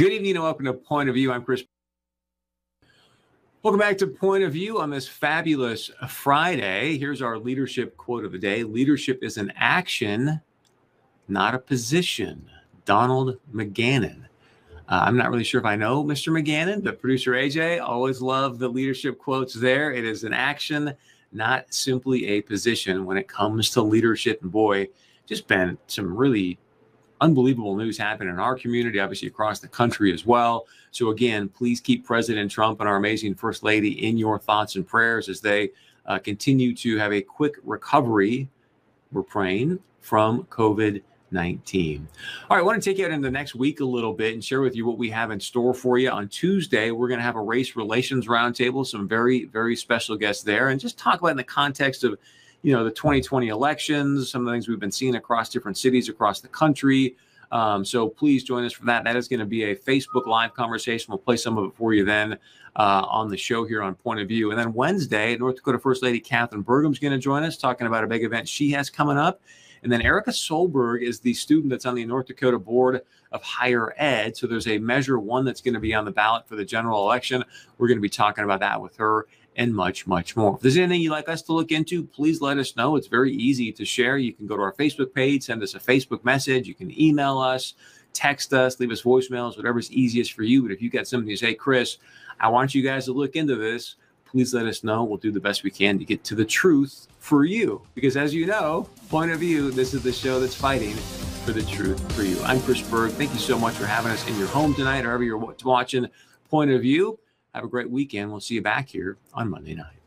Good evening and welcome to Point of View. I'm Chris. Welcome back to Point of View on this fabulous Friday. Here's our leadership quote of the day Leadership is an action, not a position. Donald McGannon. Uh, I'm not really sure if I know Mr. McGannon, but producer AJ always love the leadership quotes there. It is an action, not simply a position when it comes to leadership. And boy, just been some really unbelievable news happening in our community, obviously across the country as well. So, again, please keep President Trump and our amazing First Lady in your thoughts and prayers as they uh, continue to have a quick recovery. We're praying from COVID 19. All right, I want to take you out in the next week a little bit and share with you what we have in store for you. On Tuesday, we're going to have a race relations roundtable, some very, very special guests there, and just talk about in the context of, you know, the 2020 elections, some of the things we've been seeing across different cities across the country. Um, so please join us for that. That is going to be a Facebook Live conversation. We'll play some of it for you then uh, on the show here on Point of View. And then Wednesday, North Dakota First Lady Kathryn Burgum's going to join us talking about a big event she has coming up. And then Erica Solberg is the student that's on the North Dakota Board of Higher Ed. So there's a measure one that's going to be on the ballot for the general election. We're going to be talking about that with her and much, much more. If there's anything you'd like us to look into, please let us know. It's very easy to share. You can go to our Facebook page, send us a Facebook message. You can email us, text us, leave us voicemails, whatever's easiest for you. But if you got something to say, Chris, I want you guys to look into this please let us know. We'll do the best we can to get to the truth for you. Because as you know, point of view, this is the show that's fighting for the truth for you. I'm Chris Berg. Thank you so much for having us in your home tonight, or wherever you're watching Point of View. Have a great weekend. We'll see you back here on Monday night.